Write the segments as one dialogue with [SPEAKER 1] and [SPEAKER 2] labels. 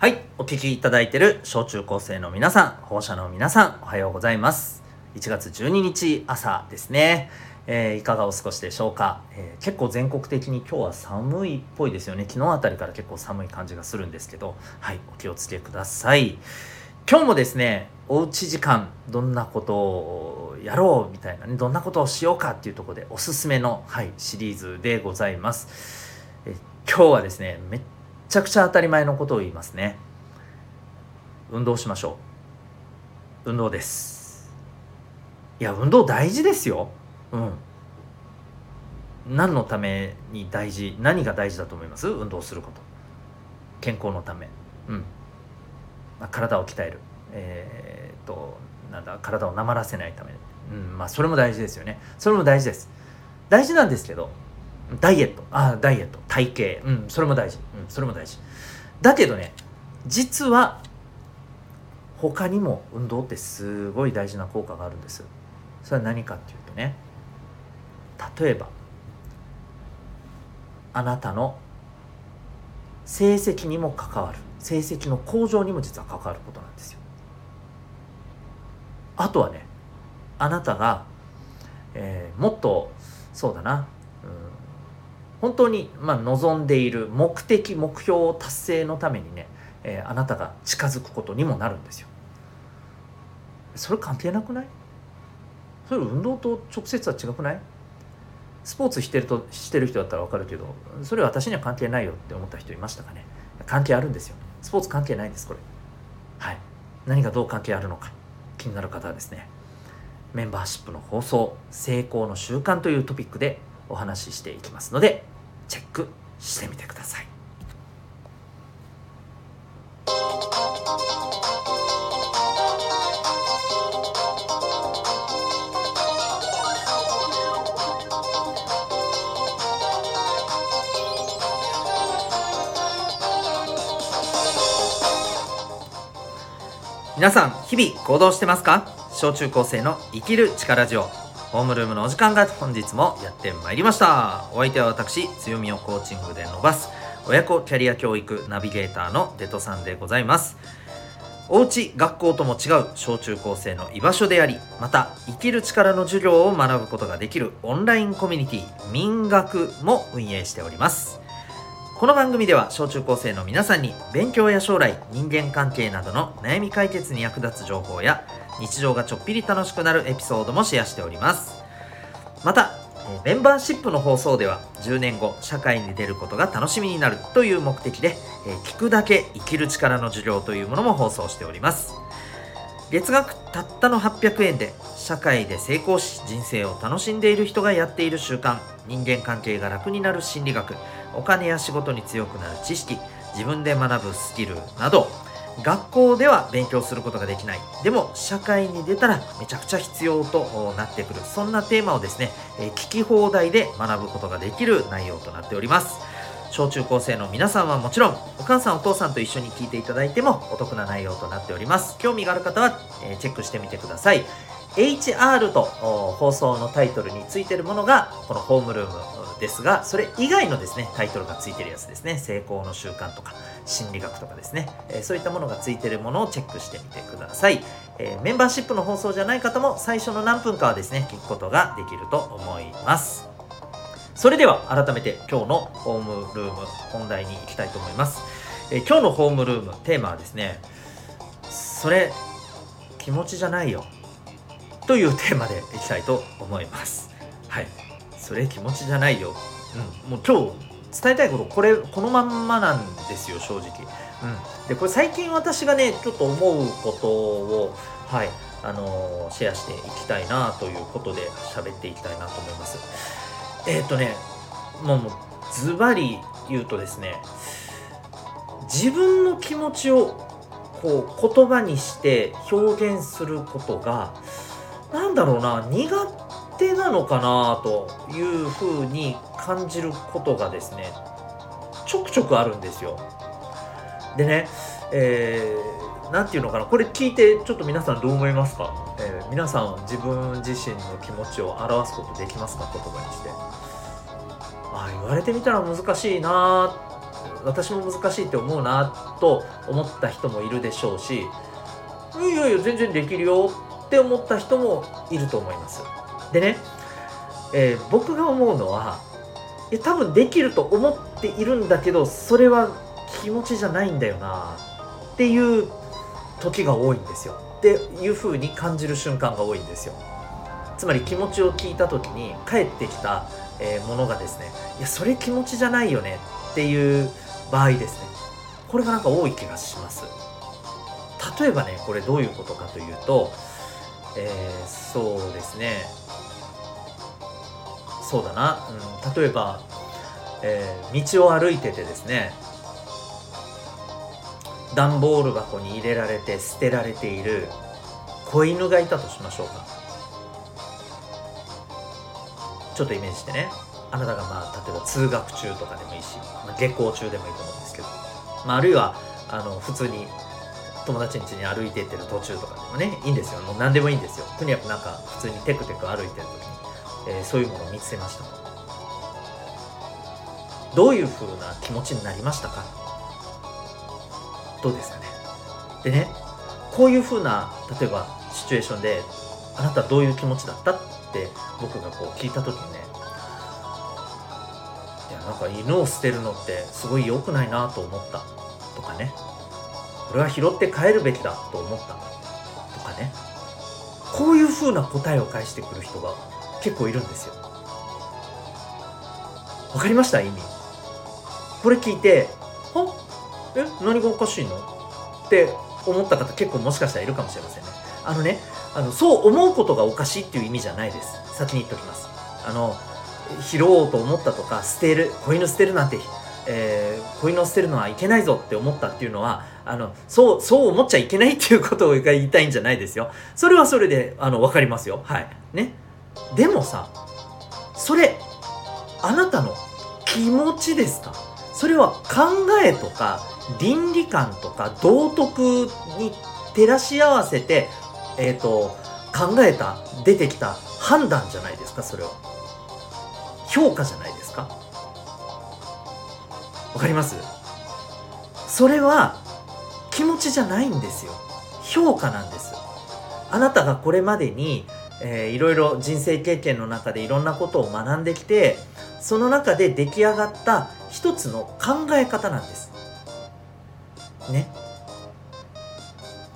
[SPEAKER 1] はい、お聞きいただいている小中高生の皆さん、保護者の皆さん、おはようございます。1月12日朝ですね。えーいかがお過ごしでしょうか、えー結構全国的に今日は寒いっぽいですよね。昨日あたりから結構寒い感じがするんですけど、はい、お気をつけください。今日もですね、おうち時間、どんなことをやろうみたいなね、どんなことをしようかっていうところでおすすめの、はい、シリーズでございます。え今日はですね、めっちゃくちゃ当たり前のことを言いますね。運動しましょう。運動です。いや、運動大事ですよ。うん。何のために大事、何が大事だと思います？運動すること。健康のため。うん。まあ、体を鍛える。えーっと、なんだ、体をなまらせないため。うん、まあ、それも大事ですよね。それも大事です。大事なんですけど、ダイエット。あ、ダイエット。体型。うん、それも大事。うん、それも大事。だけどね、実は、他にも運動ってすごい大事な効果があるんです。それは何かっていうとね、例えば、あなたの成績にも関わる。成績の向上にも実は関わることなんですよ。あとはね、あなたが、えーもっと、そうだな、本当に、まあ、望んでいる目的目標達成のためにね、えーあなたが近づくことにもなるんですよ。それ関係なくない？それ運動と直接は違くない？スポーツしてるとしてる人だったら分かるけどそれ私には関係ないよって思った人いましたかね？関係あるんですよ。スポーツ関係ないんですこれ。はい。何がどう関係あるのか。気になる方はですねメンバーシップの放送成功の習慣というトピックでお話ししていきますのでチェックしてみてください。皆さん日々行動してますか？小中高生の生きる力ジオ。ホームルームのお時間が本日もやってまいりました。お相手は私強みをコーチングで伸ばす親子キャリア教育ナビゲーターのデトさんでございます。おうち学校とも違う小中高生の居場所でありまた生きる力の授業を学ぶことができるオンラインコミュニティ民学も運営しております。この番組では小中高生の皆さんに勉強や将来人間関係などの悩み解決に役立つ情報や日常がちょっぴり楽しくなるエピソードもシェアしております。またメンバーシップの放送では10年後社会に出ることが楽しみになるという目的で、聞くだけ生きる力の授業というものも放送しております。月額たったの800円で社会で成功し人生を楽しんでいる人がやっている習慣人間関係が楽になる心理学お金や仕事に強くなる知識自分で学ぶスキルなど学校では勉強することができない。でも社会に出たらめちゃくちゃ必要となってくる。そんなテーマをですね、聞き放題で学ぶことができる内容となっております。小中高生の皆さんはもちろんお母さんお父さんと一緒に聞いていただいてもお得な内容となっております。興味がある方は、えチェックしてみてください。HR と放送のタイトルについてるものがこのホームルームですがそれ以外のですねタイトルがついてるやつですね。成功の習慣とか心理学とかですね、えそういったものがついてるものをチェックしてみてください、えメンバーシップの放送じゃない方も最初の何分かはですね聞くことができると思います。それでは改めて今日のホームルーム本題に行きたいと思います、え今日のホームルームテーマはですねそれ気持ちじゃないよ。というテーマでいきたいと思います。はい。それ気持ちじゃないよ、うん、もう今日伝えたいことこれこのまんまなんですよ正直、うん、でこれ最近私がねちょっと思うことをはい。あのーシェアしていきたいなということで喋っていきたいなと思います。えっ、とねもうもうズバリ言うとですね自分の気持ちをこう言葉にして表現することがなんだろうな苦手なのかなというふうに感じることがですねちょくちょくあるんですよ。でね、えー、なんていうのかなこれ聞いてちょっと皆さんどう思いますか、えー皆さん自分自身の気持ちを表すことできますか？言葉にして。あ言われてみたら難しいな私も難しいって思うなと思った人もいるでしょうしいやいや全然できるよって思った人もいると思います。でね、えー、僕が思うのはいや多分できると思っているんだけどそれは気持ちじゃないんだよなっていう時が多いんですよ。っていう風に感じる瞬間が多いんですよ。つまり気持ちを聞いた時に返ってきた、えものがですねいやそれ気持ちじゃないよねっていう場合ですね。これがなんか多い気がします。例えばねこれどういうことかというと、えー、そうですね。そうだな、うん、例えば、えー、道を歩いててですね段ボール箱に入れられて捨てられている子犬がいたとしましょうか。ちょっとイメージしてね。あなたがまあ例えば通学中とかでもいいし、まあ、下校中でもいいと思うんですけど、まあ、あるいはあの普通に友達ん家に歩いてってる途中とかでもねいいんですよ。もう何でもいいんですよ。とにかくなんか普通にテクテク歩いてる時に、えー、そういうものを見つけました。どういう風な気持ちになりましたか？どうですかね。でねこういう風な例えばシチュエーションであなたどういう気持ちだったって僕がこう聞いた時にねいやなんか犬を捨てるのってすごい良くないなと思ったとかね。これは拾って帰るべきだと思ったとかね。こういう風な答えを返してくる人が結構いるんですよ。わかりました？意味。これ聞いてえ何がおかしいの？って思った方結構もしかしたらいるかもしれませんね。あのねあのそう思うことがおかしいっていう意味じゃないです。先に言っておきます。あの拾おうと思ったとか捨てる子犬捨てるなんて、えー、子犬を捨てるのはいけないぞって思ったっていうのはあのそうそう思っちゃいけないっていうことを言いたいんじゃないですよ。それはそれであの分かりますよ。はい。ね。でもさそれあなたの気持ちですか？それは考えとか倫理観とか道徳に照らし合わせて、えっ、ー、と考えた出てきた判断じゃないですかそれは評価じゃないですか。わかります？それは気持ちじゃないんですよ。評価なんですあなたがこれまでに、えー、いろいろ人生経験の中でいろんなことを学んできてその中で出来上がった一つの考え方なんです。ね。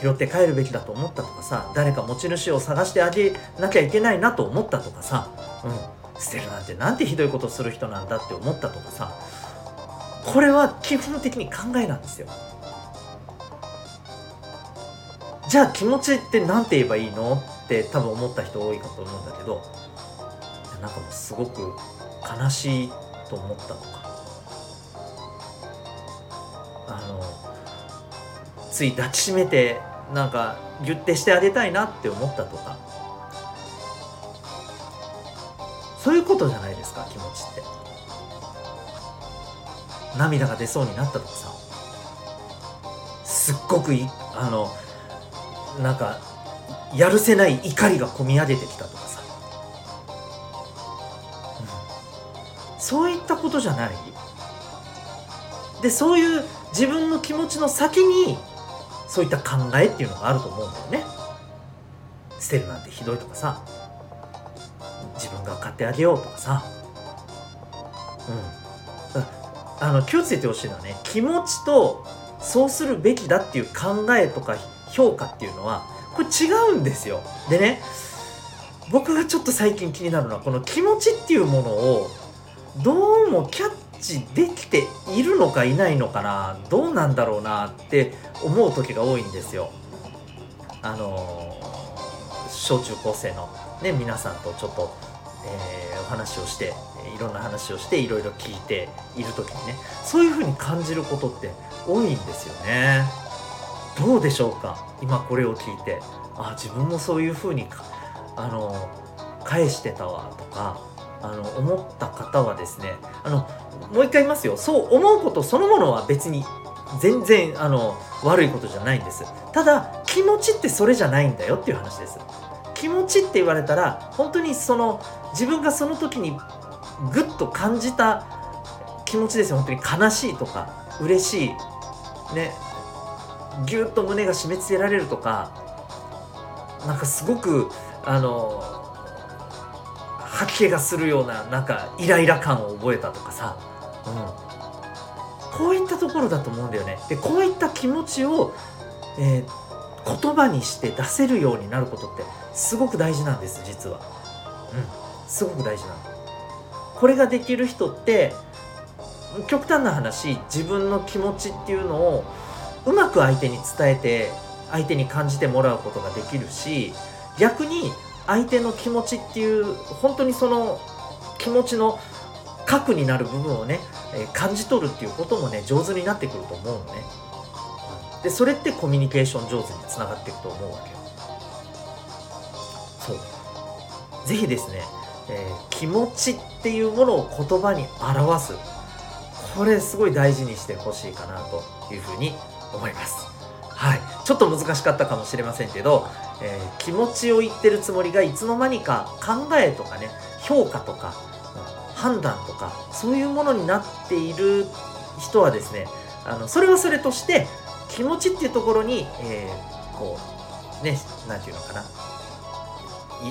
[SPEAKER 1] 拾って帰るべきだと思ったとかさ誰か持ち主を探してあげなきゃいけないなと思ったとかさ、うん、捨てるなんてなんてひどいことする人なんだって思ったとかさこれは基本的に考えなんですよ。じゃあ気持ちって何て言えばいいのって多分思った人多いかと思うんだけどなんかもうすごく悲しいと思ったとか。あのつい抱きしめてなんかギュッてしてあげたいなって思ったとか。そういうことじゃないですか気持ちって。涙が出そうになったとかさ。すっごくいあのなんかやるせない怒りがこみ上げてきたとかさ、うん、そういったことじゃない。でそういう自分の気持ちの先にそういった考えっていうのがあると思うんだよね。捨てるなんてひどいとかさ。自分が買ってあげようとかさ。うん。あの気をつけてほしいのはね気持ちとそうするべきだっていう考えとか評価っていうのはこれ違うんですよ。でね僕がちょっと最近気になるのはこの気持ちっていうものをどうもキャッチできているのかいないのかなどうなんだろうなって思う時が多いんですよあの小中高生のね皆さんとちょっと、えー、お話をしていろんな話をしていろいろ聞いている時にねそういう風に感じることって多いんですよね。どうでしょうか今これを聞いてあ自分もそういうふうにあの返してたわとかあの思った方はですねあのもう一回言いますよ。そう思うことそのものは別に全然あの悪いことじゃないんです。ただ気持ちってそれじゃないんだよっていう話です。気持ちって言われたら本当にその自分がその時にグッと感じた気持ちですよ。本当に悲しいとか嬉しいねぎゅっと胸が締め付けられるとかなんかすごくあの吐き気がするようななんかイライラ感を覚えたとかさ、うん、こういったところだと思うんだよね。でこういった気持ちを、えー、言葉にして出せるようになることってすごく大事なんです実は。うん。すごく大事なの。これができる人って極端な話自分の気持ちっていうのをうまく相手に伝えて相手に感じてもらうことができるし逆に相手の気持ちっていう本当にその気持ちの核になる部分をね、え、感じ取るっていうこともね上手になってくると思うのね。でそれってコミュニケーション上手につながっていくと思うわけよ。そう。ぜひですね、えー、気持ちっていうものを言葉に表す。これすごい大事にしてほしいかなというふうに思います。はい。ちょっと難しかったかもしれませんけど、えー、気持ちを言ってるつもりがいつの間にか考えとかね評価とか、判断とかそういうものになっている人はですねあのそれはそれとして気持ちっていうところに、えー、こうね何て言うのかな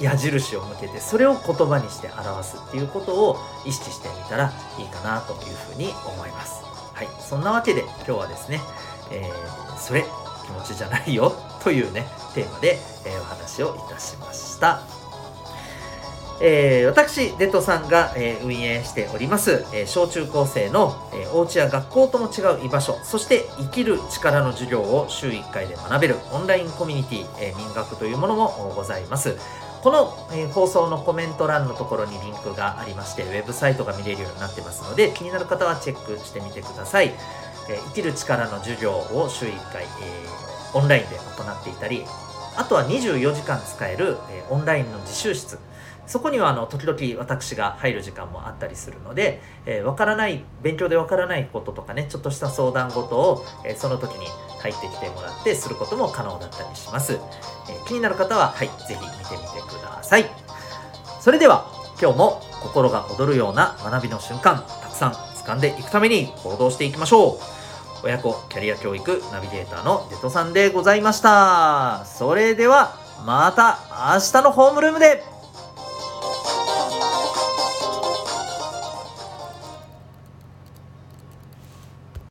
[SPEAKER 1] 矢印を向けてそれを言葉にして表すっていうことを意識してみたらいいかなというふうに思います。はい、そんなわけで今日はですね、えー、それ気持ちじゃないよ というねテーマで、えー、お話をいたしました。えー、私、デトさんが、えー、運営しております、えー、小中高生の、えー、お家や学校とも違う居場所、そして生きる力の授業を週1回で学べるオンラインコミュニティ、え民学というものもございます。この、えー、放送のコメント欄のところにリンクがありまして、ウェブサイトが見れるようになってますので、気になる方はチェックしてみてください。えー、生きる力の授業を週1回、えー、オンラインで行っていたり、あとは24時間使える、えオンラインの自習室、そこにはあの時々私が入る時間もあったりするので、えー、分からない勉強でわからないこととかねちょっとした相談事を、えー、その時に入ってきてもらってすることも可能だったりします、えー、気になる方ははい是非見てみてください。それでは今日も心が躍るような学びの瞬間たくさん掴んでいくために行動していきましょう。親子キャリア教育ナビゲーターのデトさんでございました。それではまた明日のホームルームで。